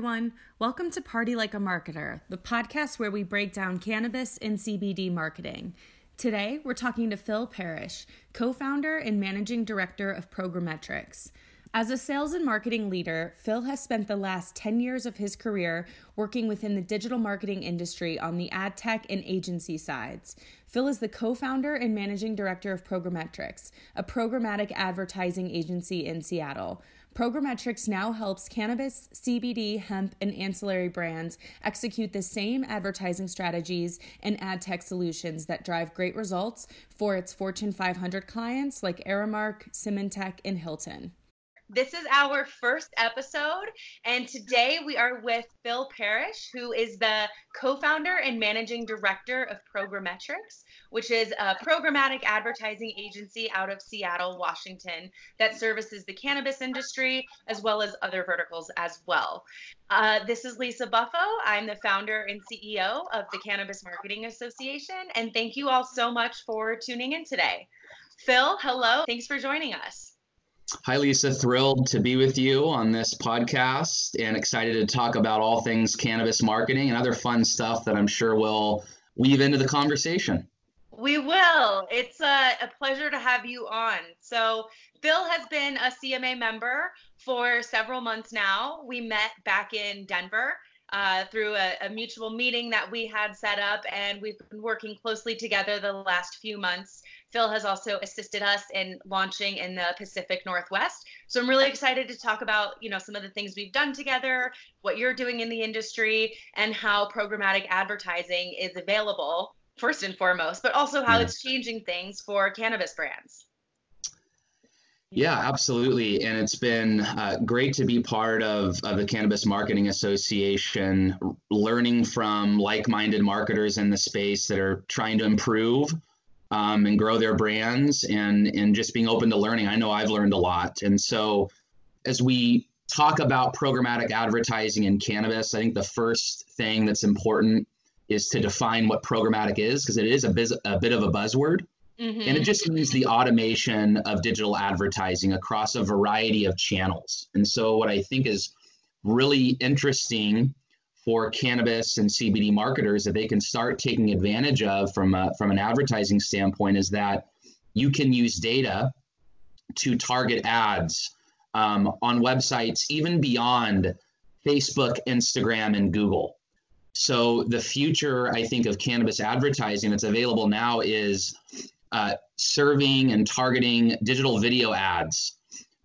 everyone. Welcome to Party Like a Marketer, the podcast where we break down cannabis and CBD marketing. Today, we're talking to Phil Parrish, co founder and managing director of Programmetrics. As a sales and marketing leader, Phil has spent the last 10 years of his career working within the digital marketing industry on the ad tech and agency sides. Phil is the co founder and managing director of Programmetrics, a programmatic advertising agency in Seattle. Programmetrics now helps cannabis, CBD, hemp, and ancillary brands execute the same advertising strategies and ad tech solutions that drive great results for its Fortune 500 clients like Aramark, Symantec, and Hilton. This is our first episode, and today we are with Phil Parrish, who is the co founder and managing director of Programmetrics, which is a programmatic advertising agency out of Seattle, Washington, that services the cannabis industry as well as other verticals as well. Uh, this is Lisa Buffo. I'm the founder and CEO of the Cannabis Marketing Association, and thank you all so much for tuning in today. Phil, hello. Thanks for joining us. Hi, Lisa. Thrilled to be with you on this podcast and excited to talk about all things cannabis marketing and other fun stuff that I'm sure will weave into the conversation. We will. It's a, a pleasure to have you on. So, Phil has been a CMA member for several months now. We met back in Denver. Uh, through a, a, mutual meeting that we had set up, and we've been working closely together the last few months Phil has also assisted us in launching in the Pacific Northwest. So I'm really excited to talk about, you know, some of the things we've done together, what you're doing in the industry, and how programmatic advertising is available first and foremost, but also how yeah. it's changing things for cannabis brands. Yeah, absolutely. And it's been uh, great to be part of, of the Cannabis Marketing Association, learning from like minded marketers in the space that are trying to improve um, and grow their brands and and just being open to learning. I know I've learned a lot. And so as we talk about programmatic advertising in cannabis, I think the first thing that's important is to define what programmatic is because it is a, biz- a bit of a buzzword. Mm-hmm. And it just means the automation of digital advertising across a variety of channels. And so, what I think is really interesting for cannabis and CBD marketers that they can start taking advantage of from a, from an advertising standpoint is that you can use data to target ads um, on websites even beyond Facebook, Instagram, and Google. So the future, I think, of cannabis advertising that's available now is uh, serving and targeting digital video ads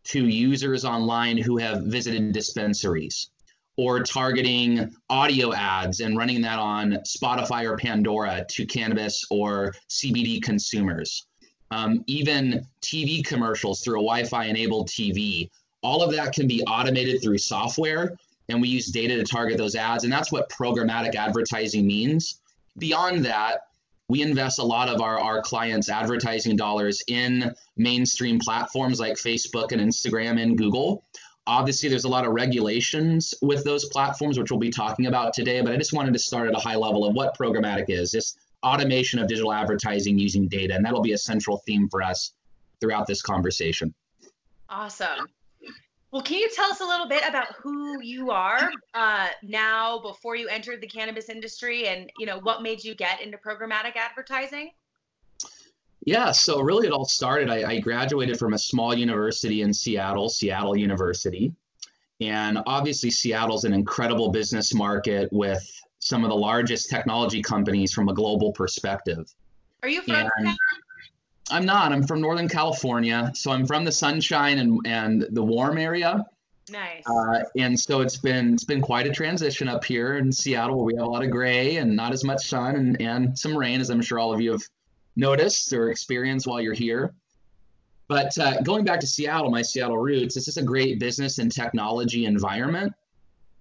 to users online who have visited dispensaries or targeting audio ads and running that on Spotify or Pandora to cannabis or CBD consumers. Um, even TV commercials through a Wi Fi enabled TV. All of that can be automated through software, and we use data to target those ads. And that's what programmatic advertising means. Beyond that, we invest a lot of our, our clients' advertising dollars in mainstream platforms like Facebook and Instagram and Google. Obviously, there's a lot of regulations with those platforms, which we'll be talking about today, but I just wanted to start at a high level of what programmatic is just automation of digital advertising using data. And that'll be a central theme for us throughout this conversation. Awesome. Well, can you tell us a little bit about who you are uh, now before you entered the cannabis industry and you know what made you get into programmatic advertising? Yeah, so really it all started. I, I, graduated from a small university in Seattle, Seattle University. And obviously, Seattle's an incredible business market with some of the largest technology companies from a global perspective. Are you from? I'm not. I'm from Northern California. So I'm from the sunshine and, and the warm area. Nice. Uh, and so it's been it's been quite a transition up here in Seattle where we have a lot of gray and not as much sun and, and some rain, as I'm sure all of you have noticed or experienced while you're here. But uh, going back to Seattle, my Seattle roots, it's just a great business and technology environment.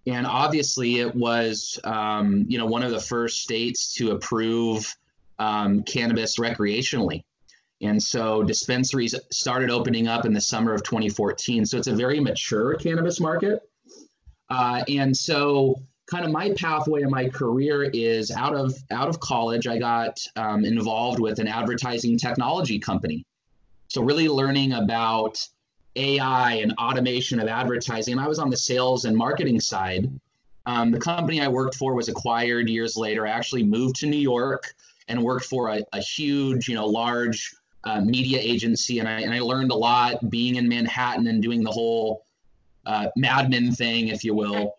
And obviously, it was um, you know one of the first states to approve um, cannabis recreationally. And so dispensaries started opening up in the summer of 2014. So it's a very mature cannabis market. Uh, and so kind of my pathway in my career is out of out of college i got um, involved with an advertising technology company. So really learning about ai and automation of advertising and i was on the sales and marketing side. Um, the company I worked for was acquired years later. I actually moved to New York and worked for a, a huge, you know, large uh, media agency, and I and I learned a lot being in Manhattan and doing the whole uh, Mad Men thing, if you will,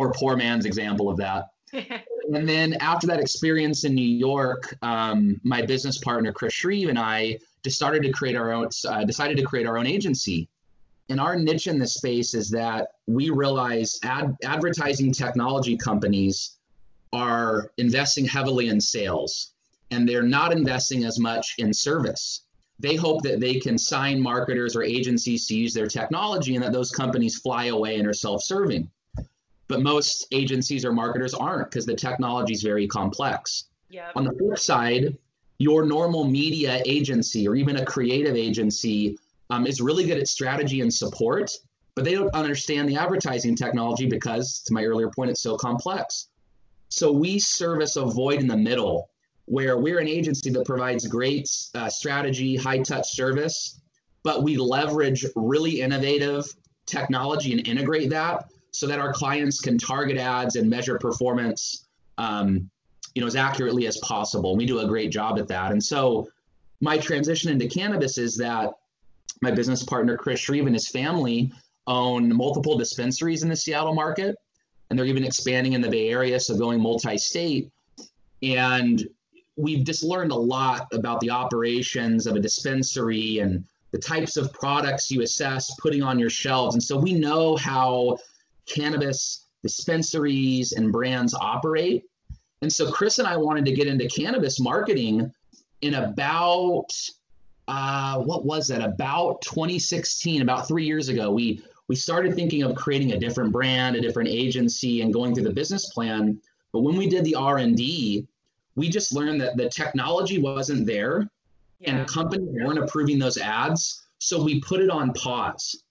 or poor man's example of that. and then after that experience in New York, um, my business partner Chris Shreve and I just started to create our own, uh, decided to create our own agency. And our niche in this space is that we realize ad- advertising technology companies are investing heavily in sales and they're not investing as much in service. They hope that they can sign marketers or agencies to use their technology and that those companies fly away and are self serving. But most agencies or marketers aren't because the technology is very complex. Yep. On the flip side, your normal media agency or even a creative agency um, is really good at strategy and support, but they don't understand the advertising technology because, to my earlier point, it's so complex. So we service a void in the middle where we're an agency that provides great uh, strategy, high touch service, but we leverage really innovative technology and integrate that so that our clients can target ads and measure performance um, you know as accurately as possible. We do a great job at that. And so my transition into cannabis is that my business partner Chris Shreve and his family own multiple dispensaries in the Seattle market, and they're even expanding in the Bay Area, so going multi-state. And we've just learned a lot about the operations of a dispensary and the types of products you assess putting on your shelves. And so we know how cannabis dispensaries and brands operate. And so Chris and I wanted to get into cannabis marketing in about uh, what was that? About 2016, about three years ago. We we started thinking of creating a different brand, a different agency, and going through the business plan. But when we did the R and D, we just learned that the technology wasn't there, yeah. and companies weren't approving those ads. So we put it on pause.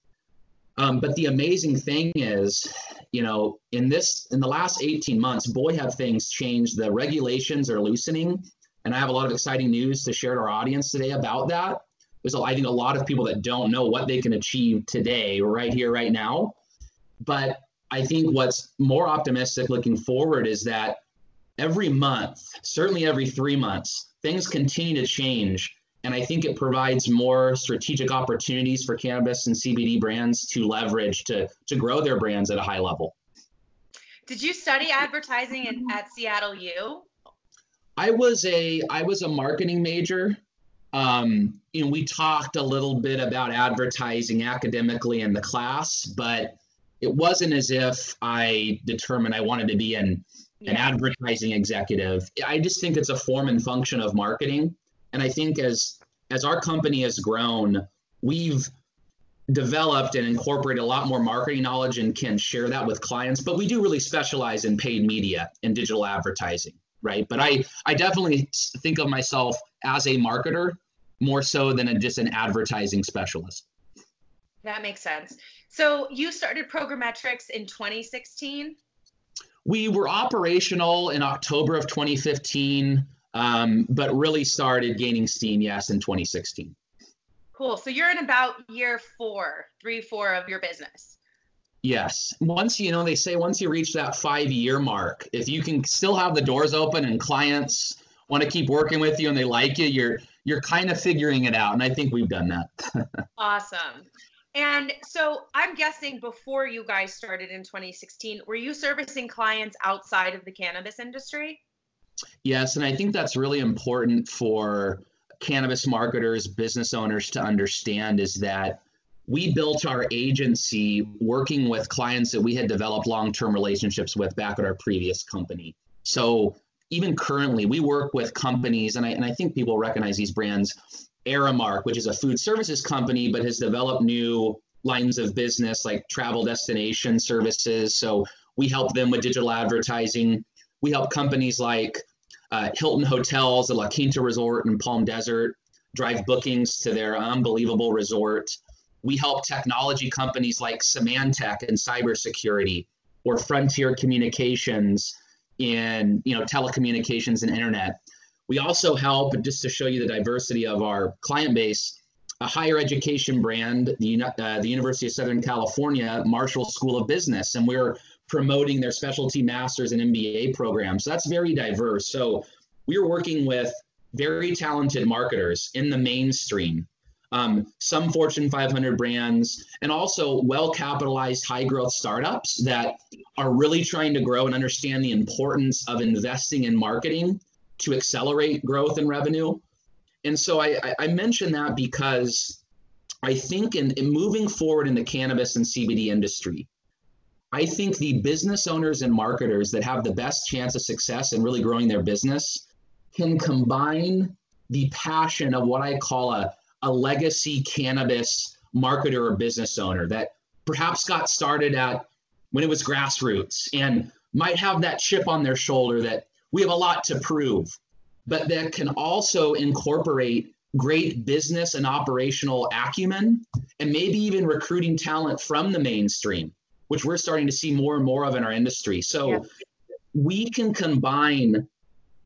Um, but the amazing thing is, you know, in this in the last 18 months, boy, have things changed. The regulations are loosening, and I have a lot of exciting news to share to our audience today about that. There's, I think, a lot of people that don't know what they can achieve today, right here, right now. But I think what's more optimistic looking forward is that every month, certainly every three months, things continue to change and I think it provides more strategic opportunities for cannabis and CBD brands to leverage to, to grow their brands at a high level. Did you study advertising in, at Seattle U? I was a I was a marketing major. Um, you know, we talked a little bit about advertising academically in the class, but it wasn't as if I determined I wanted to be an yeah. an advertising executive. I just think it's a form and function of marketing. And I think as as our company has grown, we've developed and incorporated a lot more marketing knowledge and can share that with clients. But we do really specialize in paid media and digital advertising, right? But I I definitely think of myself as a marketer more so than a, just an advertising specialist. That makes sense. So you started Programmetrics in 2016? We were operational in October of 2015 um, but really started gaining steam, yes, in 2016. Cool. So you're in about year four, three, four of your business. Yes. Once you know, they say once you reach that five year mark, if you can still have the doors open and clients want to keep working with you and they like you, you're you're kind of figuring it out. And I think we've done that. awesome. And so I'm guessing before you guys started in 2016, were you servicing clients outside of the cannabis industry? Yes, and I think that's really important for cannabis marketers, business owners to understand is that we built our agency working with clients that we had developed long term relationships with back at our previous company. So even currently, we work with companies, and I, and I think people recognize these brands. Aramark, which is a food services company, but has developed new lines of business like travel destination services. So we help them with digital advertising. We help companies like uh, Hilton Hotels, the La Quinta Resort in Palm Desert, drive bookings to their unbelievable resort. We help technology companies like Symantec in cybersecurity or Frontier Communications in you know telecommunications and internet. We also help, just to show you the diversity of our client base, a higher education brand, the, uh, the University of Southern California Marshall School of Business, and we're promoting their specialty masters and MBA programs. So that's very diverse. So we are working with very talented marketers in the mainstream, um, some Fortune 500 brands, and also well capitalized, high growth startups that are really trying to grow and understand the importance of investing in marketing to accelerate growth and revenue. And so I, I mention that because I think in, in moving forward in the cannabis and CBD industry, I think the business owners and marketers that have the best chance of success and really growing their business can combine the passion of what I call a, a legacy cannabis marketer or business owner that perhaps got started at when it was grassroots and might have that chip on their shoulder that we have a lot to prove, but that can also incorporate great business and operational acumen and maybe even recruiting talent from the mainstream which we're starting to see more and more of in our industry. So yeah. we can combine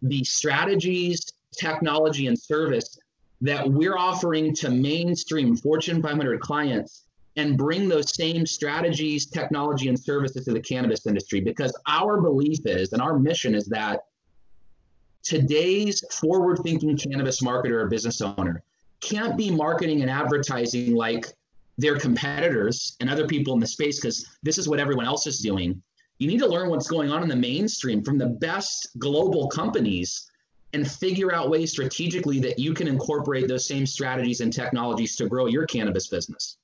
the strategies, technology, and service that we're offering to mainstream Fortune 500 clients and bring those same strategies, technology, and services to the cannabis industry because our belief is and our mission is that today's forward thinking cannabis marketer or business owner can't be marketing and advertising like their competitors and other people in the space because this is what everyone else is doing. You need to learn what's going on in the mainstream from the best global companies and figure out ways strategically that you can incorporate those same strategies and technologies to grow your cannabis business.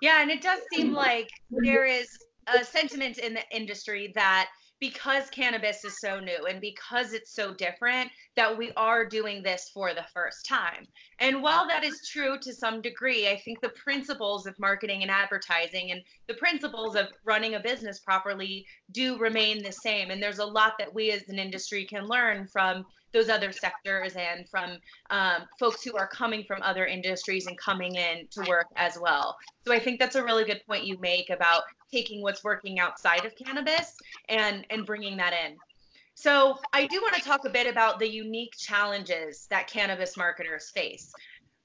Yeah, and it does seem like there is a sentiment in the industry that because cannabis is so new and because it's so different that we are doing this for the first time. And while that is true to some degree, I think the principles of marketing and advertising and the principles of running a business properly do remain the same. And there's a lot that we as an industry can learn from those other sectors and from um, folks who are coming from other industries and coming in to work as well. So I think that's a really good point you make about taking what's working outside of cannabis and and bringing that in. So I do want to talk a bit about the unique challenges that cannabis marketers face.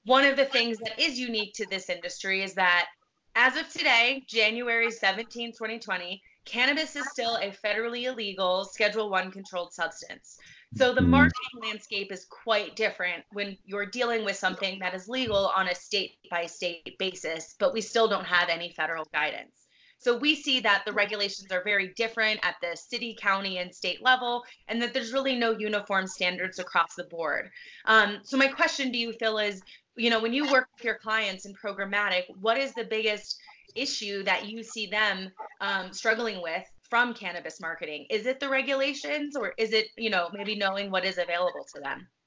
One of the things that is unique to this industry is that as of today, January 17, 2020, cannabis is still a federally illegal Schedule 1 controlled substance. So the mm-hmm. marketing landscape is quite different when you're dealing with something that is legal on a state by state basis, but we still don't have any federal guidance. So we see that the regulations are very different at the city, county, and state level, and that there's really no uniform standards across the board. Um, so my question to you, Phil, is, you know, when you work with your clients in programmatic, what is the biggest issue that you see them um, struggling with from cannabis marketing? Is it the regulations, or is it, you know, maybe knowing what is available to them?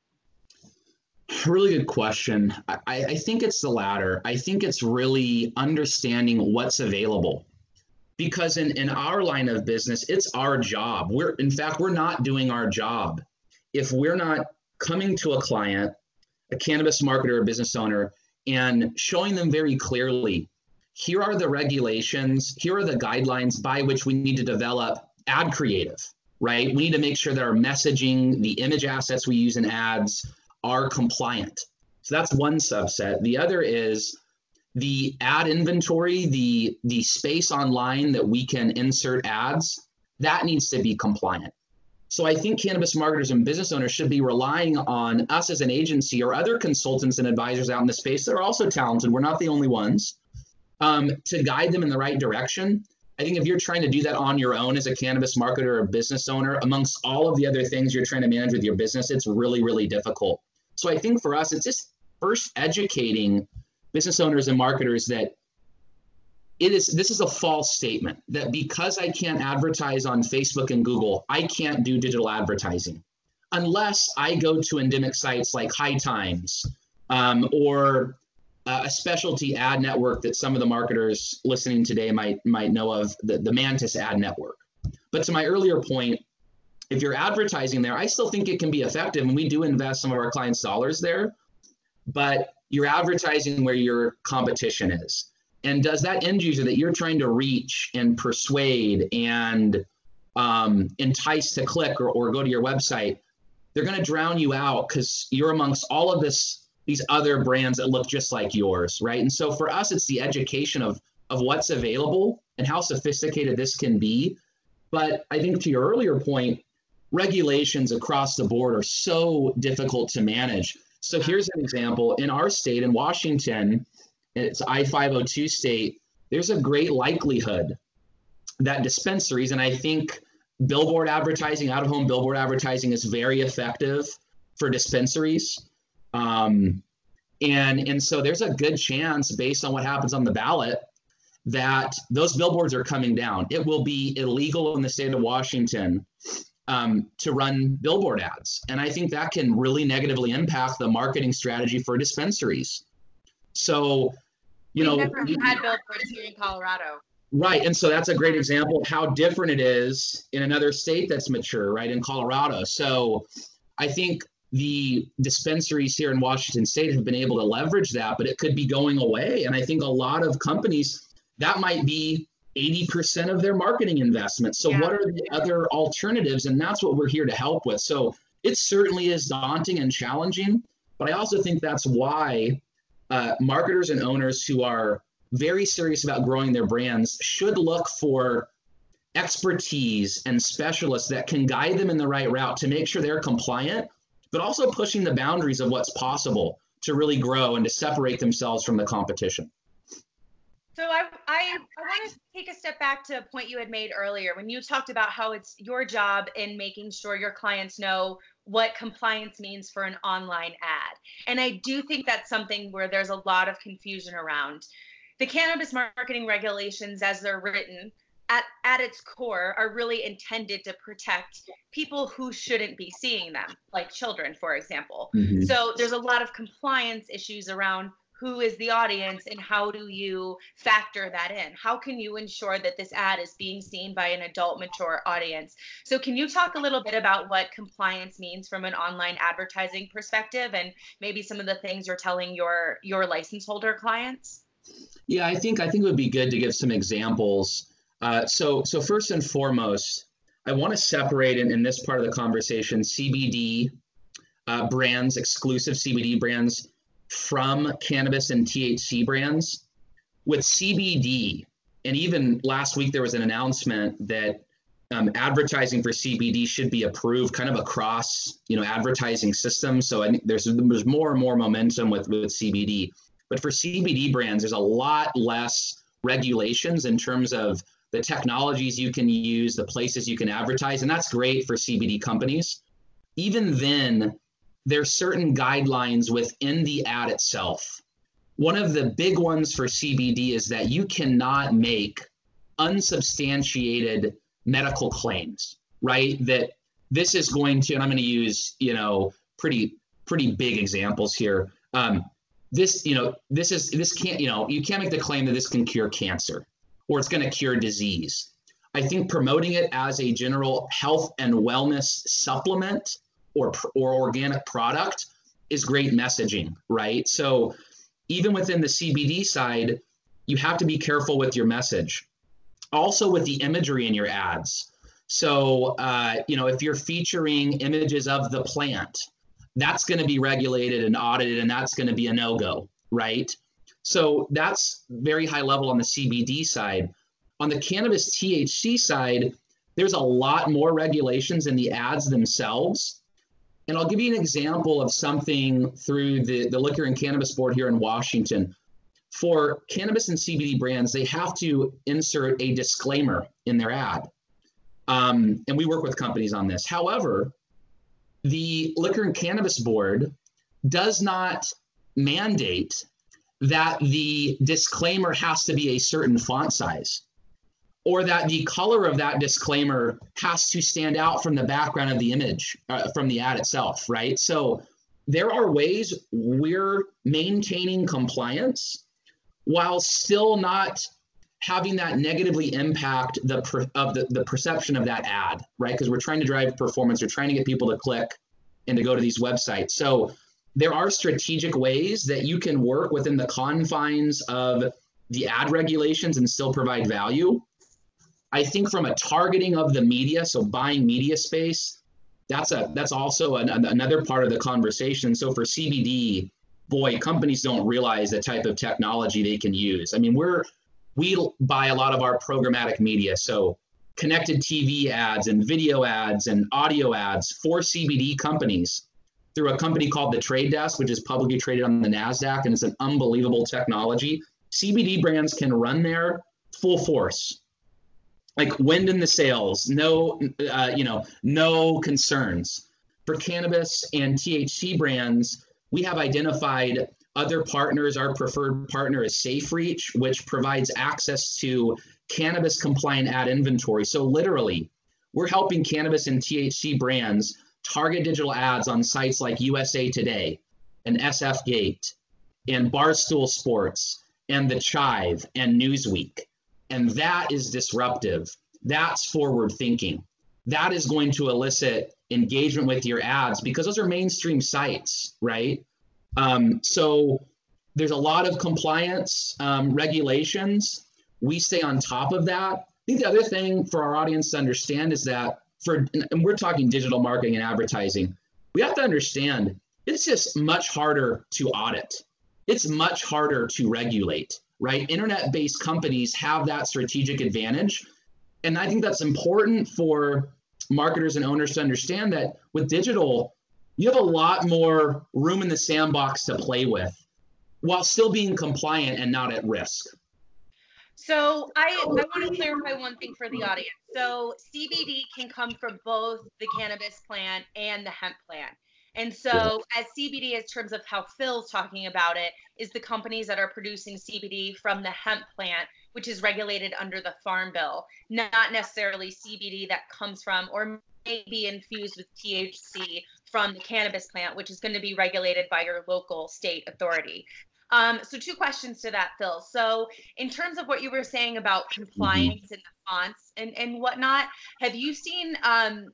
Really good question. I, I, think it's the latter. I think it's really understanding what's available because in, in our line of business it's our job. We're in fact we're not doing our job. If we're not coming to a client a cannabis marketer or business owner and showing them very clearly here are the regulations here are the guidelines by which we need to develop ad creative right? We need to make sure that our messaging the image assets we use in ads are compliant. So that's one subset. The other is the ad inventory, the the space online that we can insert ads, that needs to be compliant. So I think cannabis marketers and business owners should be relying on us as an agency or other consultants and advisors out in the space that are also talented. We're not the only ones um, to guide them in the right direction. I think if you're trying to do that on your own as a cannabis marketer or business owner, amongst all of the other things you're trying to manage with your business, it's really, really difficult. So I think for us, it's just first educating business owners and marketers that it is this is a false statement that because I can't advertise on Facebook and Google, I can't do digital advertising unless I go to endemic sites like High Times um, or uh, a specialty ad network that some of the marketers listening today might might know of, the, the Mantis ad network. But to my earlier point, if you're advertising there, I still think it can be effective, and we do invest some of our clients' dollars there. But you're advertising where your competition is. And does that end user that you're trying to reach and persuade and um, entice to click or, or go to your website, they're going to drown you out because you're amongst all of this these other brands that look just like yours, right? And so for us, it's the education of of what's available and how sophisticated this can be. But I think to your earlier point, regulations across the board are so difficult to manage. So here's an example in our state, in Washington, it's I 502 state, there's a great likelihood that dispensaries, and I think billboard advertising, out of home billboard advertising is very effective for dispensaries. Um, and, and so there's a good chance, based on what happens on the ballot, that those billboards are coming down. It will be illegal in the state of Washington um, to run billboard ads. And I think that can really negatively impact the marketing strategy for dispensaries. So, you we know, never had billboards here in Colorado. Right. And so that's a great example of how different it is in another state that's mature, right? In Colorado. So I think the dispensaries here in Washington state have been able to leverage that, but it could be going away. And I think a lot of companies, that might be 80% of their marketing investment. So, yeah. what are the other alternatives? And that's what we're here to help with. So, it certainly is daunting and challenging, but I also think that's why uh, marketers and owners who are very serious about growing their brands should look for expertise and specialists that can guide them in the right route to make sure they're compliant, but also pushing the boundaries of what's possible to really grow and to separate themselves from the competition. So I, I, I want to take a step back to a point you had made earlier when you talked about how it's your job in making sure your clients know what compliance means for an online ad. And I do think that's something where there's a lot of confusion around the cannabis marketing regulations as they're written at, at its core are really intended to protect people who shouldn't be seeing them like children for example mm-hmm. so there's a lot of compliance issues around who is the audience and how do you factor that in? How can you ensure that this ad is being seen by an adult mature audience? So can you talk a little bit about what compliance means from an online advertising perspective and maybe some of the things you're telling your your license holder clients? Yeah, I think I think it would be good to give some examples. Uh, so so first and foremost, I want to separate in, in this part of the conversation CBD uh, brands, exclusive CBD brands from cannabis and THC brands. With CBD, and even last week there was an announcement that um, advertising for CBD should be approved kind of across you know advertising systems. So I think there's there's more and more momentum with with CBD. But for CBD brands, there's a lot less regulations in terms of the technologies you can use, the places you can advertise, and that's great for CBD companies. Even then, there's certain guidelines within the ad itself. One of the big ones for CBD is that you cannot make unsubstantiated medical claims, right? That this is going to, and I'm going to use, you know, pretty pretty big examples here. Um, this, you know, this is this can't, you know, you can't make the claim that this can cure cancer or it's going to cure disease. I think promoting it as a general health and wellness supplement or or organic product is great messaging, right? So even within the CBD side, you have to be careful with your message. Also with the imagery in your ads. So uh, you know, if you're featuring images of the plant, that's going to be regulated and audited, and that's going to be a no go, right? So that's very high level on the CBD side. On the cannabis THC side, there's a lot more regulations in the ads themselves. And I'll give you an example of something through the, the Liquor and Cannabis Board here in Washington. For cannabis and CBD brands, they have to insert a disclaimer in their ad. Um, and we work with companies on this. However, the Liquor and Cannabis Board does not mandate that the disclaimer has to be a certain font size or that the color of that disclaimer has to stand out from the background of the image uh, from the ad itself right so there are ways we're maintaining compliance while still not having that negatively impact the per, of the, the perception of that ad, right? Because we're trying to drive performance, we're trying to get people to click and to go to these websites. So there are strategic ways that you can work within the confines of the ad regulations and still provide value. I think from a targeting of the media, so buying media space, that's a that's also an, another part of the conversation. So for CBD, boy, companies don't realize the type of technology they can use. I mean, we're we buy a lot of our programmatic media. So connected TV ads and video ads and audio ads for CBD companies through a company called the Trade Desk, which is publicly traded on the NASDAQ, and it's an unbelievable technology. CBD brands can run there full force, like wind in the sails, no, uh, you know, no concerns. For cannabis and THC brands, we have identified other partners. Our preferred partner is SafeReach, which provides access to cannabis compliant ad inventory. So literally, we're helping cannabis and THC brands target digital ads on sites like USA Today and SF Gate and Barstool Sports and The Chive and Newsweek. And that is disruptive. That's forward thinking. That is going to elicit engagement with your ads because those are mainstream sites, right? Um, so there's a lot of compliance um, regulations. We stay on top of that. I think the other thing for our audience to understand is that for, and we're talking digital marketing and advertising, we have to understand it's just much harder to audit. It's much harder to regulate, right? Internet based companies have that strategic advantage. And I think that's important for marketers and owners to understand that with digital, you have a lot more room in the sandbox to play with while still being compliant and not at risk. So I, I want to clarify one thing for the audience. So CBD can come from both the cannabis plant and the hemp plant. And so, as CBD, in terms of how Phil's talking about it, is the companies that are producing CBD from the hemp plant, which is regulated under the Farm Bill, not necessarily CBD that comes from or may be infused with THC from the cannabis plant, which is going to be regulated by your local state authority. Um, so two questions to that, Phil. So in terms of what you were saying about mm-hmm. compliance mm-hmm. and the fonts and, and whatnot, have you seen um,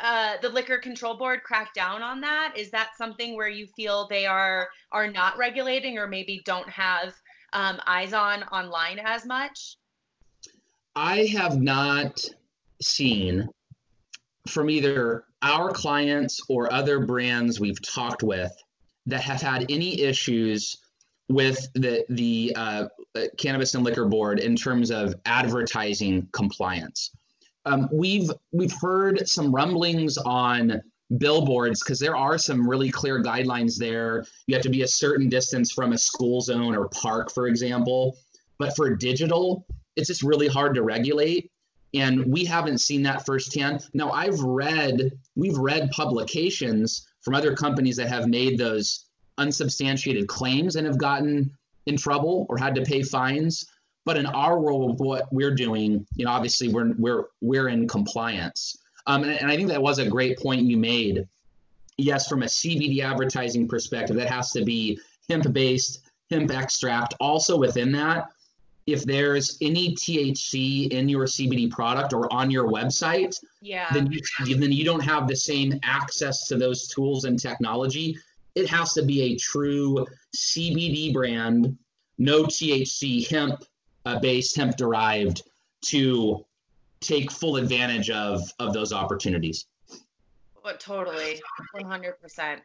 uh, the liquor control board crack down on that? Is that something where you feel they are are not regulating or maybe don't have um, eyes on online as much? I have not seen from either our clients or other brands we've talked with that have had any issues with the the uh, cannabis and liquor board in terms of advertising compliance. Um, we've we've heard some rumblings on billboards because there are some really clear guidelines there. You have to be a certain distance from a school zone or park, for example. But for digital, it's just really hard to regulate. And we haven't seen that firsthand. Now, I've read, we've read publications from other companies that have made those unsubstantiated claims and have gotten in trouble or had to pay fines. But in our world of what we're doing, you know, obviously we're we're we're in compliance. Um, and, and I think that was a great point you made. Yes, from a CBD advertising perspective, that has to be hemp-based, hemp extract. Also within that, if there's any THC in your CBD product or on your website, yeah. then you then you don't have the same access to those tools and technology it has to be a true CBD brand, no THC hemp based, hemp derived to take full advantage of of those opportunities. But totally, 100%.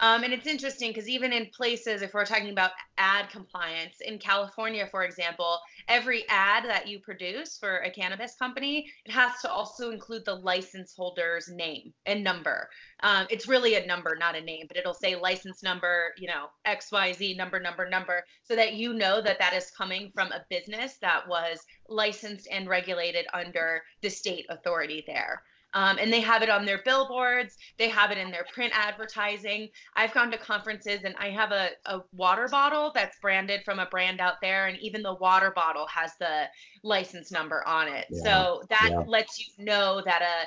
Um, and it's interesting because even in places, if we're talking about ad compliance, in California, for example, every ad that you produce for a cannabis company, it has to also include the license holder's name and number. Um, it's really a number, not a name, but it'll say license number, you know, XYZ number, number, number, so that you know that that is coming from a business that was licensed and regulated under the state authority there. Um, and they have it on their billboards they have it in their print advertising i've gone to conferences and i have a, a water bottle that's branded from a brand out there and even the water bottle has the license number on it yeah. so that yeah. lets you know that a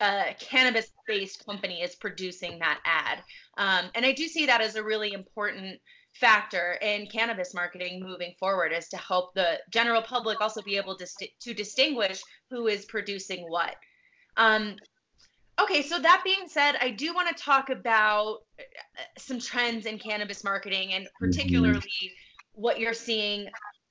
a cannabis based company is producing that ad. Um, and I do see that as a really important factor in cannabis marketing moving forward is to help the general public also be able to, st- to distinguish who is producing what. Um, okay, so that being said, I do want to talk about uh, some trends in cannabis marketing and mm-hmm. particularly mm-hmm. what you're seeing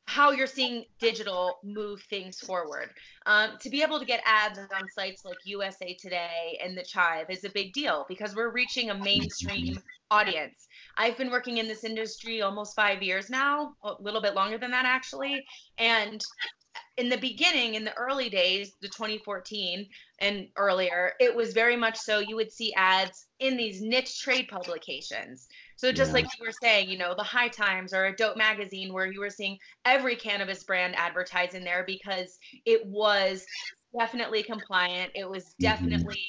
how you're seeing digital move things forward. Um, to be able to get ads on sites like USA Today and The Chive is a big deal because we're reaching a mainstream audience. I've been working in this industry almost five years now, a little bit longer than that actually. And in the beginning, in the early days, the 2014 and earlier, it was very much so you would see ads in these niche trade publications. So just yeah. like you were saying, you know, the High Times or a Dope magazine where you were seeing every cannabis brand advertise in there because it was definitely compliant. It was mm-hmm. definitely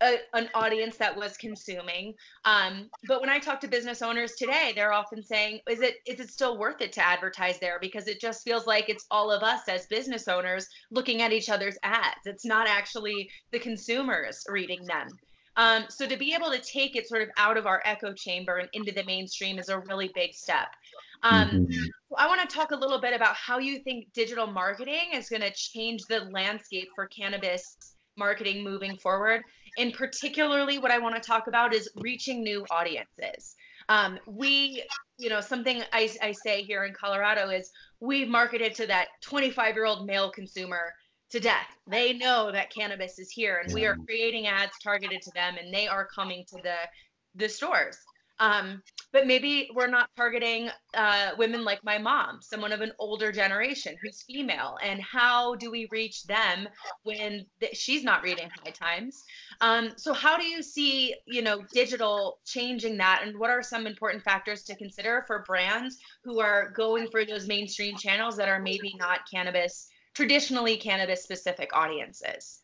a, an audience that was consuming. Um, but when I talk to business owners today, they're often saying, "Is it is it still worth it to advertise there?" Because it just feels like it's all of us as business owners looking at each other's ads. It's not actually the consumers reading them. Um, so to be able to take it sort of out of our echo chamber and into the mainstream is a really big step. Um, mm-hmm. I want to talk a little bit about how you think digital marketing is going to change the landscape for cannabis marketing moving forward. And particularly, what I want to talk about is reaching new audiences. Um, we, you know, something I, I say here in Colorado is we've marketed to that 25 year old male consumer to death. They know that cannabis is here, and yeah. we are creating ads targeted to them, and they are coming to the the stores. Um, but maybe we're not targeting uh, women like my mom, someone of an older generation who's female. And how do we reach them when th- she's not reading High Times? Um, so how do you see, you know, digital changing that? And what are some important factors to consider for brands who are going for those mainstream channels that are maybe not cannabis traditionally cannabis specific audiences?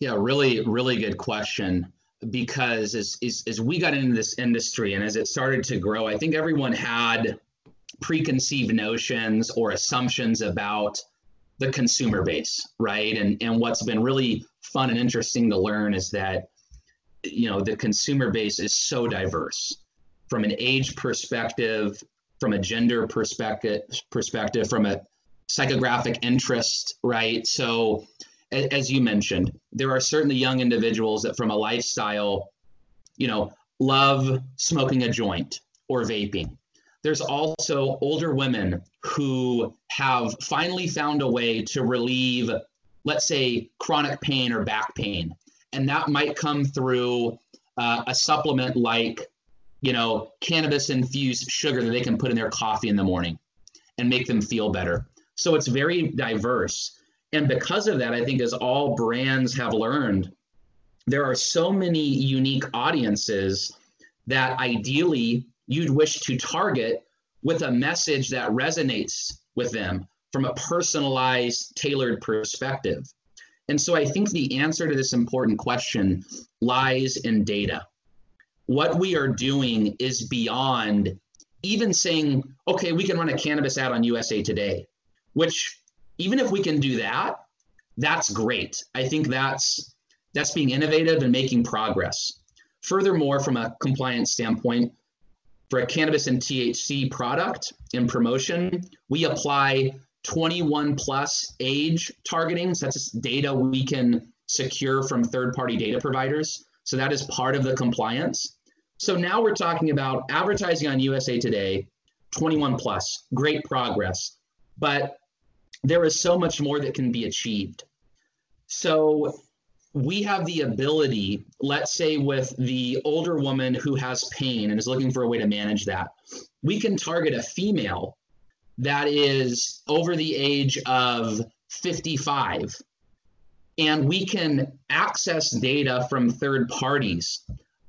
Yeah, really, really good question. Because as, as, as we got into this industry and as it started to grow, I think everyone had preconceived notions or assumptions about the consumer base, right? And and what's been really fun and interesting to learn is that you know the consumer base is so diverse from an age perspective, from a gender perspective, perspective, from a psychographic interest, right? So, as you mentioned, there are certainly young individuals that, from a lifestyle, you know, love smoking a joint or vaping. There's also older women who have finally found a way to relieve, let's say, chronic pain or back pain. And that might come through uh, a supplement like, you know, cannabis infused sugar that they can put in their coffee in the morning and make them feel better. So it's very diverse. And because of that, I think as all brands have learned, there are so many unique audiences that ideally you'd wish to target with a message that resonates with them from a personalized, tailored perspective. And so I think the answer to this important question lies in data. What we are doing is beyond even saying, okay, we can run a cannabis ad on USA Today which even if we can do that, that's great. I think that's that's being innovative and making progress. Furthermore, from a compliance standpoint, for a cannabis and THC product in promotion, we apply 21 plus age targeting. So that's data we can secure from third party data providers. So that is part of the compliance. So now we're talking about advertising on USA Today, 21 plus, great progress. But there is so much more that can be achieved. So we have the ability, let's say, with the older woman who has pain and is looking for a way to manage that, we can target a female that is over the age of 55. And we can access data from third parties,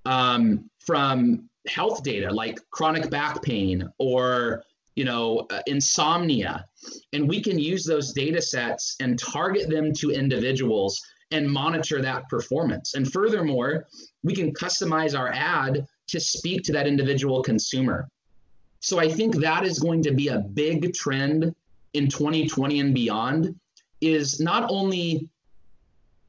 um, from health data like chronic back pain or you know, uh, insomnia. And we can use those data sets and target them to individuals and monitor that performance. And furthermore, we can customize our ad to speak to that individual consumer. So I think that is going to be a big trend in 2020 and beyond is not only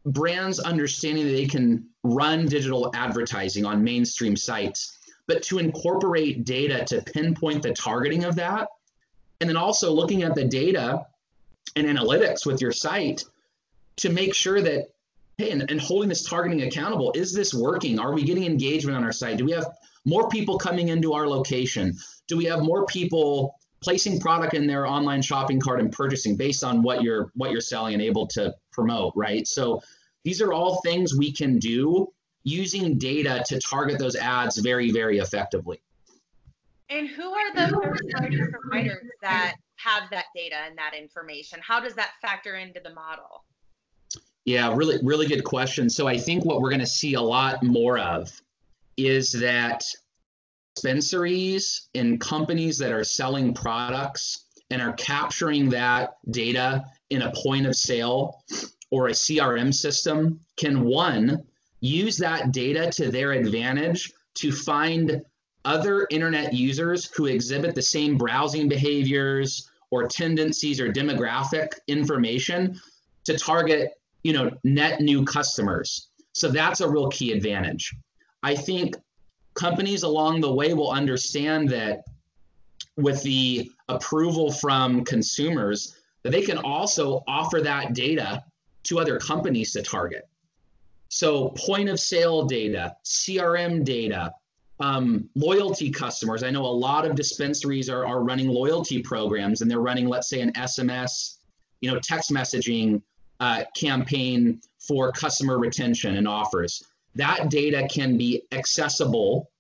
brands understanding that they can run digital advertising on mainstream sites, but to incorporate data to pinpoint the targeting of that. And then also looking at the data and analytics with your site to make sure that, hey, and, and holding this targeting accountable, is this working? Are we getting engagement on our site? Do we have more people coming into our location? Do we have more people placing product in their online shopping cart and purchasing based on what you're what you're selling and able to promote, right? So these are all things we can do using data to target those ads very, very effectively. And who are the third party providers that have that data and that information? How does that factor into the model? Yeah, really, really good question. So I think what we're going to see a lot more of is that dispensaries and companies that are selling products and are capturing that data in a point of sale or a CRM system can one use that data to their advantage to find other internet users who exhibit the same browsing behaviors or tendencies or demographic information to target you know net new customers. So that's a real key advantage. I think companies along the way will understand that with the approval from consumers that they can also offer that data to other companies to target so point of sale data crm data um, loyalty customers. I know a lot of dispensaries are, are running loyalty programs and they're running, let's say, an SMS, you know, text messaging uh, campaign for customer retention and offers. That data can be accessible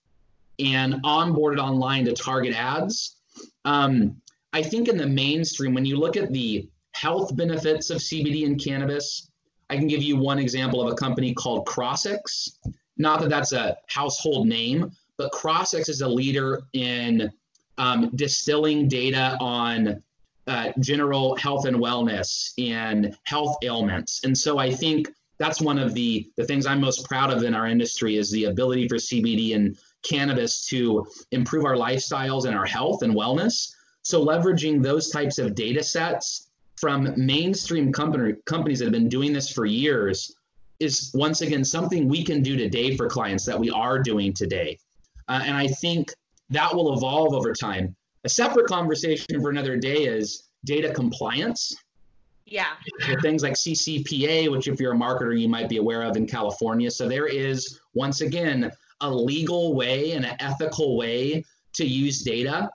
and onboarded online to target ads. Um, I think in the mainstream, when you look at the health benefits of CBD and cannabis, I can give you one example of a company called Crossix. Not that that's a household name, but Crossix is a leader in um, distilling data on uh, general health and wellness and health ailments. And so I think that's one of the, the things I'm most proud of in our industry is the ability for CBD and cannabis to improve our lifestyles and our health and wellness. So leveraging those types of data sets from mainstream company, companies that have been doing this for years is once again something we can do today for clients that we are doing today. Uh, and I think that will evolve over time. A separate conversation for another day is data compliance. Yeah. So things like CCPA, which if you're a marketer, you might be aware of in California. So there is, once again, a legal way and an ethical way to use data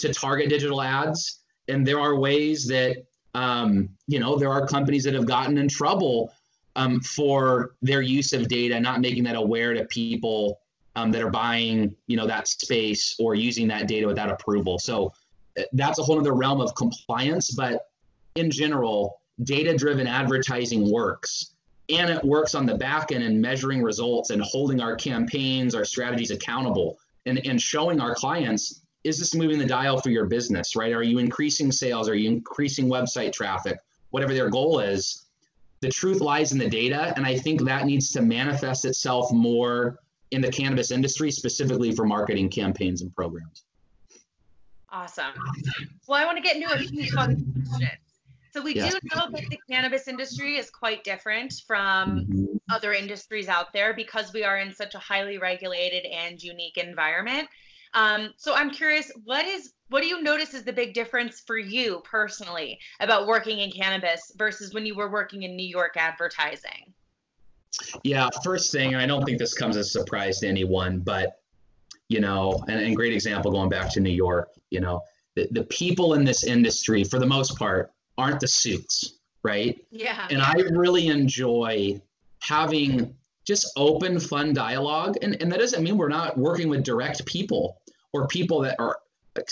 to target digital ads. And there are ways that, um, you know, there are companies that have gotten in trouble um, for their use of data, not making that aware to people um, that are buying, you know, that space or using that data without approval. So uh, that's a whole other realm of compliance. But in general, data-driven advertising works, and it works on the back end and measuring results and holding our campaigns, our strategies accountable, and and showing our clients is this moving the dial for your business, right? Are you increasing sales? Are you increasing website traffic? Whatever their goal is, the truth lies in the data, and I think that needs to manifest itself more in the cannabis industry, specifically for marketing campaigns and programs. Awesome. Well, I want to get into a few fun questions. So we yeah. do know that the cannabis industry is quite different from mm-hmm. other industries out there because we are in such a highly regulated and unique environment. Um, so I'm curious, what is what do you notice is the big difference for you personally about working in cannabis versus when you were working in New York advertising? Yeah, first thing, and I don't think this comes as a surprise to anyone, but you know, and, and great example going back to New York, you know, the, the people in this industry, for the most part, aren't the suits, right? Yeah. And I really enjoy having just open, fun dialogue. And, and that doesn't mean we're not working with direct people or people that are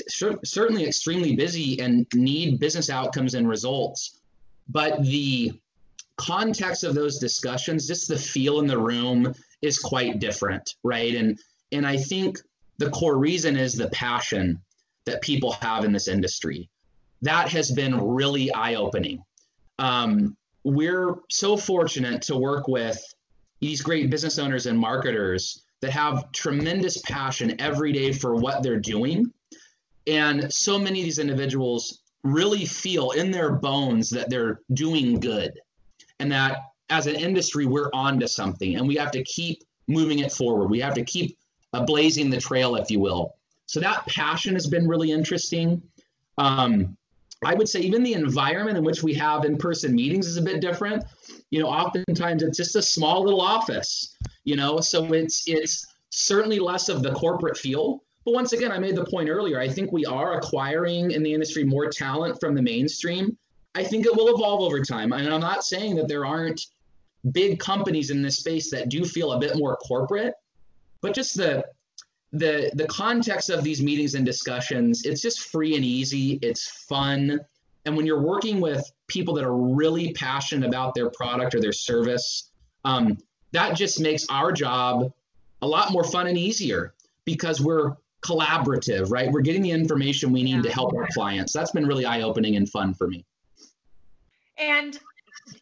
certainly extremely busy and need business outcomes and results. But the context of those discussions, just the feel in the room is quite different, right? And and I think the core reason is the passion that people have in this industry. That has been really eye-opening. Um, we're so fortunate to work with these great business owners and marketers that have tremendous passion every day for what they're doing. And so many of these individuals really feel in their bones that they're doing good and that as an industry we're on to something and we have to keep moving it forward. We have to keep blazing the trail if you will. So that passion has been really interesting. Um, i would say even the environment in which we have in-person meetings is a bit different you know oftentimes it's just a small little office you know so it's it's certainly less of the corporate feel But once again, I made the point earlier. I think we are acquiring in the industry more talent from the mainstream. I think it will evolve over time. And I'm not saying that there aren't big companies in this space that do feel a bit more corporate, but just the the the context of these meetings and discussions, it's just free and easy. It's fun. And when you're working with people that are really passionate about their product or their service, um, that just makes our job a lot more fun and easier because we're collaborative, right? We're getting the information we need to help our clients. That's been really eye opening and fun for me. And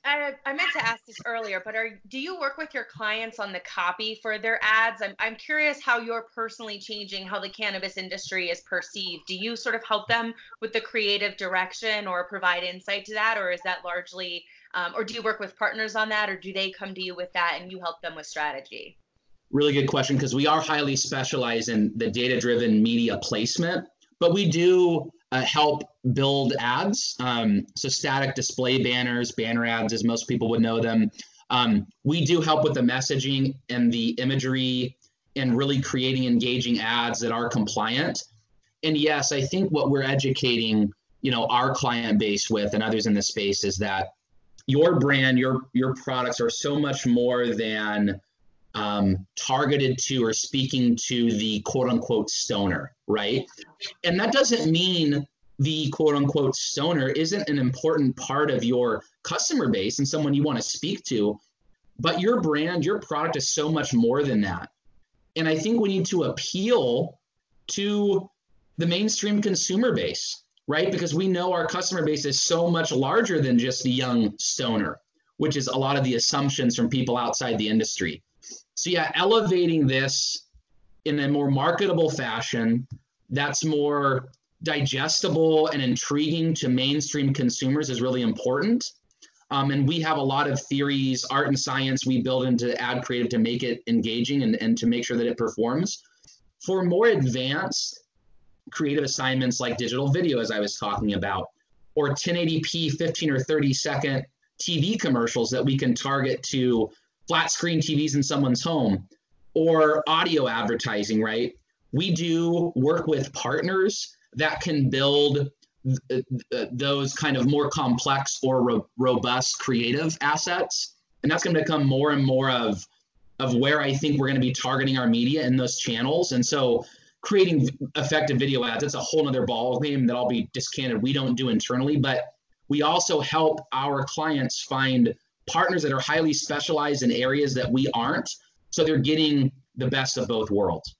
I, I, meant to ask this earlier, but are do you work with your clients on the copy for their ads? I'm, I'm curious how you're personally changing how the cannabis industry is perceived. Do you sort of help them with the creative direction or provide insight to that, or is that largely, um, or do you work with partners on that, or do they come to you with that and you help them with strategy? Really good question because we are highly specialized in the data driven media placement, but we do uh, help build ads. Um, so, static display banners, banner ads, as most people would know them. Um, we do help with the messaging and the imagery and really creating engaging ads that are compliant. And yes, I think what we're educating, you know, our client base with and others in the space is that your brand, your your products are so much more than um, targeted to or speaking to the quote unquote stoner, right? And that doesn't mean the quote unquote stoner isn't an important part of your customer base and someone you want to speak to, but your brand, your product is so much more than that. And I think we need to appeal to the mainstream consumer base, right? Because we know our customer base is so much larger than just the young stoner, which is a lot of the assumptions from people outside the industry. So yeah, elevating this in a more marketable fashion that's more digestible and intriguing to mainstream consumers is really important. Um, and we have a lot of theories, art and science we build into ad creative to make it engaging and, and to make sure that it performs. For more advanced creative assignments like digital video, as I was talking about, or 1080p 15 or 30 second TV commercials that we can target to flat screen TVs in someone's home or audio advertising, right? We do work with partners that can build th- th- those kind of more complex or ro- robust creative assets. And that's going to become more and more of, of where I think we're going to be targeting our media in those channels. And so creating effective video ads, that's a whole other ball game that I'll be discanted. We don't do internally, but we also help our clients find partners that are highly specialized in areas that we aren't. So they're getting the best of both worlds.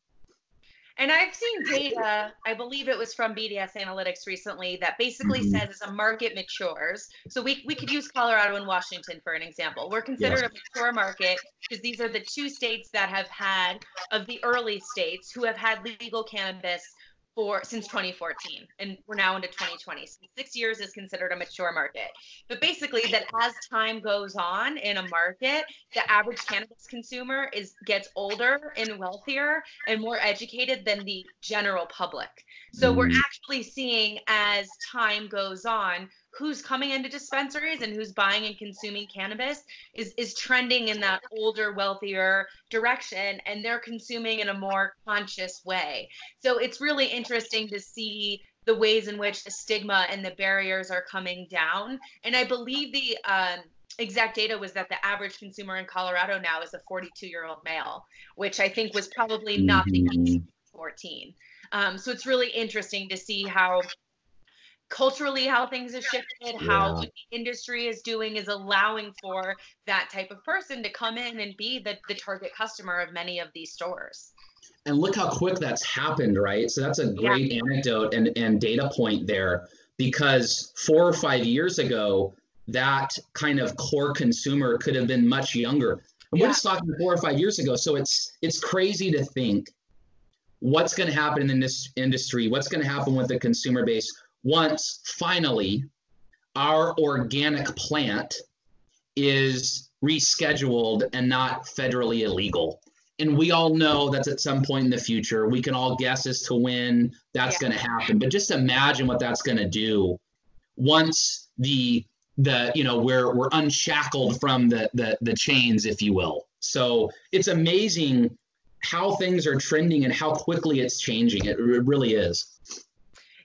And I've seen data, I believe it was from BDS Analytics recently, that basically mm-hmm. says as a market matures, so we, we could use Colorado and Washington for an example. We're considered yes. a mature market because these are the two states that have had, of the early states, who have had legal cannabis for since 2014 and we're now into 2020 so six years is considered a mature market. But basically that as time goes on in a market the average cannabis consumer is gets older and wealthier and more educated than the general public so we're mm. actually seeing as time goes on who's coming into dispensaries and who's buying and consuming cannabis is is trending in that older wealthier direction and they're consuming in a more conscious way. So it's really interesting to see the ways in which the stigma and the barriers are coming down. And i believe the um, exact data was that the average consumer in colorado now is a 42 year old male which i think was probably not the case 14 um, so it's really interesting to see how culturally how things have shifted, how the industry is doing is allowing for that type of person to come in and be the, the target customer of many of these stores. And look how quick that's happened, right? So that's a great yeah. anecdote and, and data point there because four or five years ago, that kind of core consumer could have been much younger. And yeah. we're just talking four or five years ago. So it's it's crazy to think what's going to happen in this industry, what's going to happen with the consumer base once finally our organic plant is rescheduled and not federally illegal. And we all know that's at some point in the future. We can all guess as to when that's yeah. going to happen. But just imagine what that's going to do once the the you know we're we're unshackled from the the the chains, if you will. So it's amazing how things are trending and how quickly it's changing. It, it really is.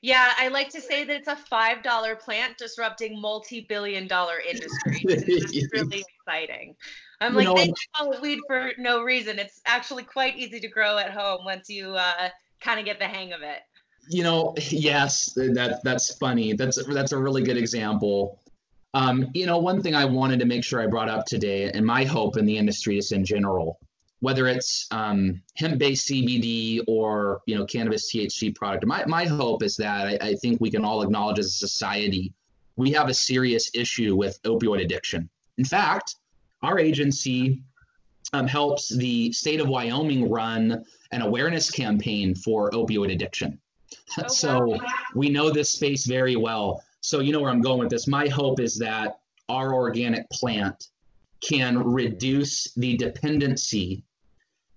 Yeah, I like to say that it's a five dollar plant disrupting multi-billion dollar industries. It's really exciting. I'm you like, know, they call weed for no reason. It's actually quite easy to grow at home once you uh, kind of get the hang of it. You know, yes, that that's funny. That's that's a really good example. Um, you know, one thing I wanted to make sure I brought up today, and my hope in the industry is in general, whether it's um, hemp-based CBD or you know cannabis THC product. My my hope is that I, I think we can all acknowledge as a society we have a serious issue with opioid addiction. In fact, our agency um, helps the state of Wyoming run an awareness campaign for opioid addiction. Oh, so we know this space very well. So you know where I'm going with this. My hope is that our organic plant can reduce the dependency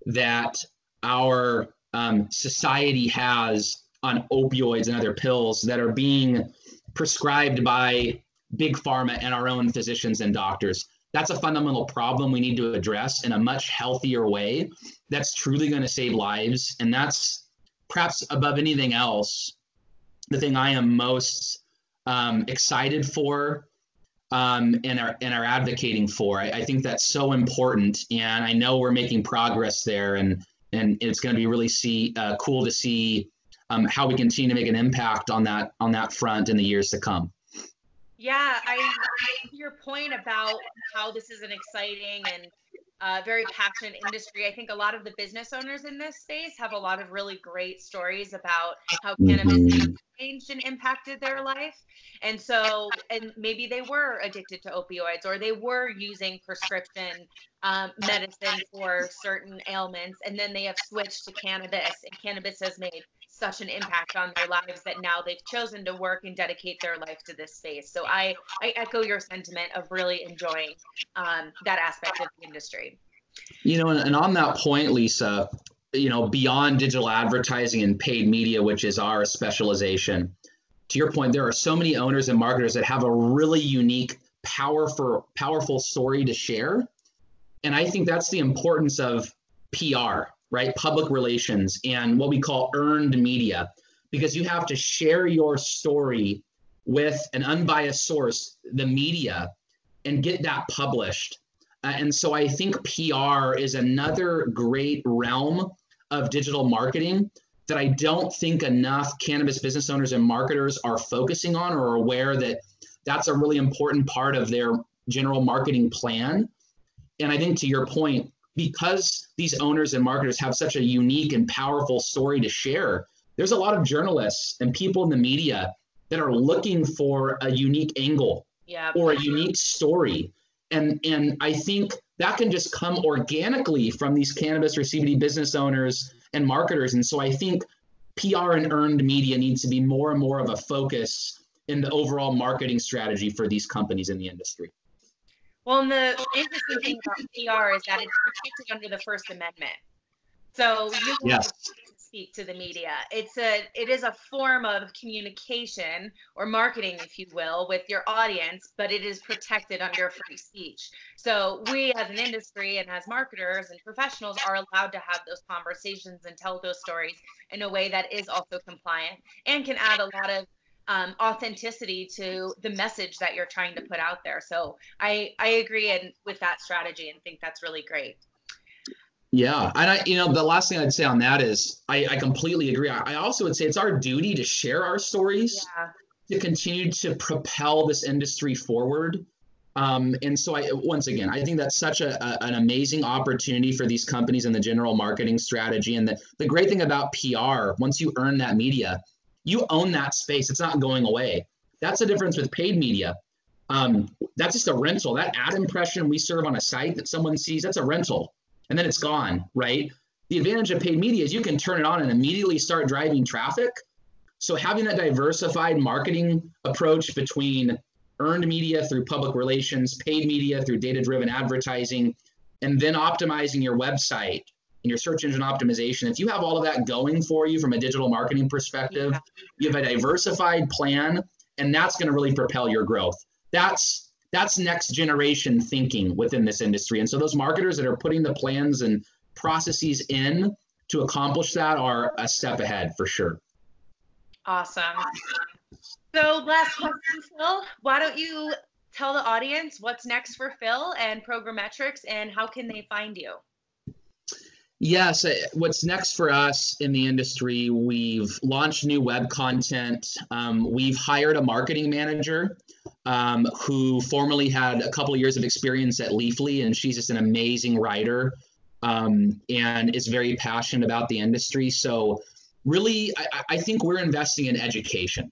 that our um, society has on opioids and other pills that are being prescribed by big pharma and our own physicians and doctors. That's a fundamental problem we need to address in a much healthier way that's truly going to save lives. And that's perhaps above anything else, the thing I am most um, excited for um, and are and are advocating for. I, I, think that's so important, and I know we're making progress there, and and it's going to be really see uh, cool to see um, how we continue to make an impact on that on that front in the years to come. Yeah, I, I your point about how this is an exciting and uh, very passionate industry. I think a lot of the business owners in this space have a lot of really great stories about how cannabis mm-hmm. has changed and impacted their life. And so, and maybe they were addicted to opioids or they were using prescription um, medicine for certain ailments, and then they have switched to cannabis, and cannabis has made such an impact on their lives that now they've chosen to work and dedicate their life to this space. So I, I echo your sentiment of really enjoying um, that aspect of the industry. You know, and on that point, Lisa, you know, beyond digital advertising and paid media, which is our specialization, to your point, there are so many owners and marketers that have a really unique, powerful, powerful story to share. And I think that's the importance of PR right? Public relations and what we call earned media, because you have to share your story with an unbiased source, the media, and get that published. Uh, and so I think PR is another great realm of digital marketing that I don't think enough cannabis business owners and marketers are focusing on or aware that that's a really important part of their general marketing plan. And I think to your point, because these owners and marketers have such a unique and powerful story to share, there's a lot of journalists and people in the media that are looking for a unique angle yeah. or a unique story. And, and I think that can just come organically from these cannabis or CBD business owners and marketers. And so I think PR and earned media needs to be more and more of a focus in the overall marketing strategy for these companies in the industry. Well, and the interesting thing about PR is that it's protected under the First Amendment. So you yes. speak to the media. It's a it is a form of communication or marketing, if you will, with your audience, but it is protected under free speech. So we as an industry and as marketers and professionals are allowed to have those conversations and tell those stories in a way that is also compliant and can add a lot of um, authenticity to the message that you're trying to put out there. So I I agree and with that strategy and think that's really great. Yeah, and I, you know, the last thing I'd say on that is I, I completely agree. I, I also would say it's our duty to share our stories, yeah. to continue to propel this industry forward. Um, and so I, once again, I think that's such a, a, an amazing opportunity for these companies and the general marketing strategy. And the, the great thing about PR, once you earn that media, you own that space. It's not going away. That's the difference with paid media. Um, that's just a rental. That ad impression we serve on a site that someone sees, that's a rental. And then it's gone, right? The advantage of paid media is you can turn it on and immediately start driving traffic. So having that diversified marketing approach between earned media through public relations, paid media through data driven advertising, and then optimizing your website and your search engine optimization, if you have all of that going for you from a digital marketing perspective, yeah. you have a diversified plan, and that's going to really propel your growth. That's that's next generation thinking within this industry. And so those marketers that are putting the plans and processes in to accomplish that are a step ahead for sure. Awesome. So, last question, Phil. Why don't you tell the audience what's next for Phil and Programmetrics and how can they find you? Yes, uh, what's next for us in the industry? We've launched new web content. Um, we've hired a marketing manager um, who formerly had a couple of years of experience at Leafly, and she's just an amazing writer um, and is very passionate about the industry. So, really, I, I think we're investing in education.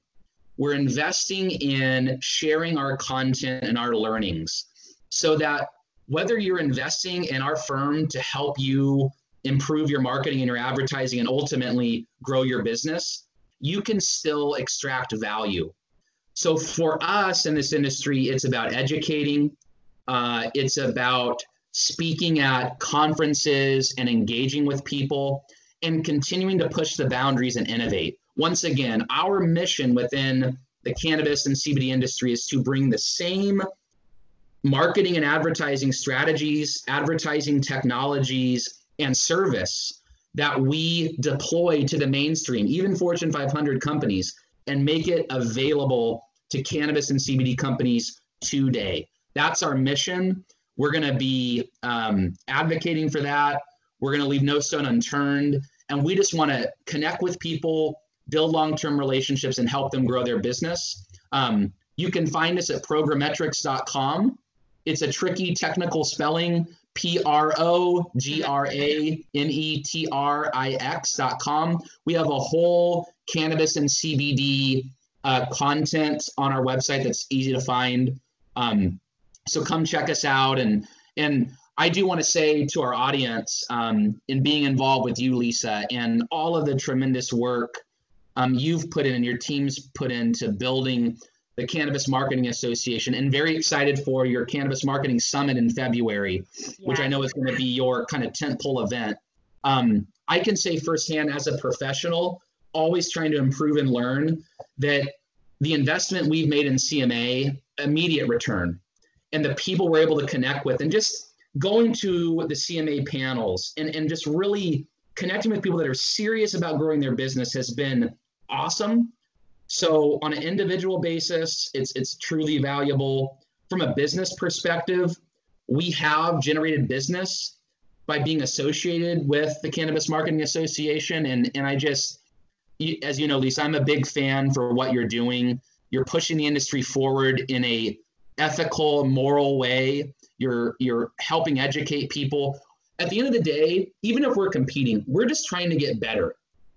We're investing in sharing our content and our learnings so that whether you're investing in our firm to help you improve your marketing and your advertising and ultimately grow your business, you can still extract value. So for us in this industry, it's about educating, uh, it's about speaking at conferences and engaging with people and continuing to push the boundaries and innovate. Once again, our mission within the cannabis and CBD industry is to bring the same marketing and advertising strategies, advertising technologies, and service that we deploy to the mainstream, even Fortune 500 companies, and make it available to cannabis and CBD companies today. That's our mission. We're going to be um, advocating for that. We're going to leave no stone unturned. And we just want to connect with people, build long term relationships, and help them grow their business. Um, you can find us at programmetrics.com. It's a tricky technical spelling P R O G R A M E T R I com. We have a whole cannabis and CBD uh, content on our website that's easy to find. Um, so come check us out and and I do want to say to our audience, um, in being involved with you, Lisa, and all of the tremendous work um, you've put in and your team's put into building the Cannabis Marketing Association, and very excited for your Cannabis Marketing Summit in February, yeah. which I know is going to be your kind of tentpole event. Um, I can say firsthand as a professional, always trying to improve and learn, that the investment we've made in CMA, immediate return and the people we're able to connect with and just going to the CMA panels and, and just really connecting with people that are serious about growing their business has been awesome. So on an individual basis, it's it's truly valuable. From a business perspective, we have generated business by being associated with the Cannabis Marketing Association. And, and I just, as you know, Lisa, I'm a big fan for what you're doing. You're pushing the industry forward in a ethical, moral way. You're you're helping educate people. At the end of the day, even if we're competing, we're just trying to get better.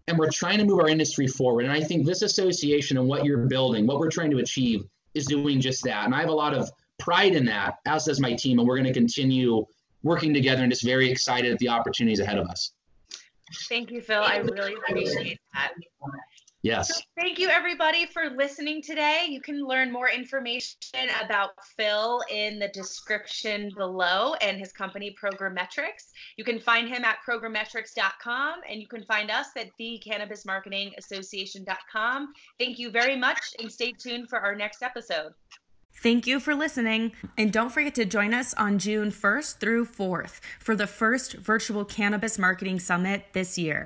And we're trying to move our industry forward. And I think this association and what you're building, what we're trying to achieve, is doing just that. And I have a lot of pride in that, as does my team. And we're going to continue working together and just very excited at the opportunities ahead of us. Thank you, Phil. I really appreciate that. Yes. So thank you, everybody, for listening today. You can learn more information about Phil in the description below and his company, Programmetrics. You can find him at programmetrics.com and you can find us at thecannabismarketingassociation.com. Thank you very much and stay tuned for our next episode. Thank you for listening. And don't forget to join us on June 1st through 4th for the first virtual cannabis marketing summit this year.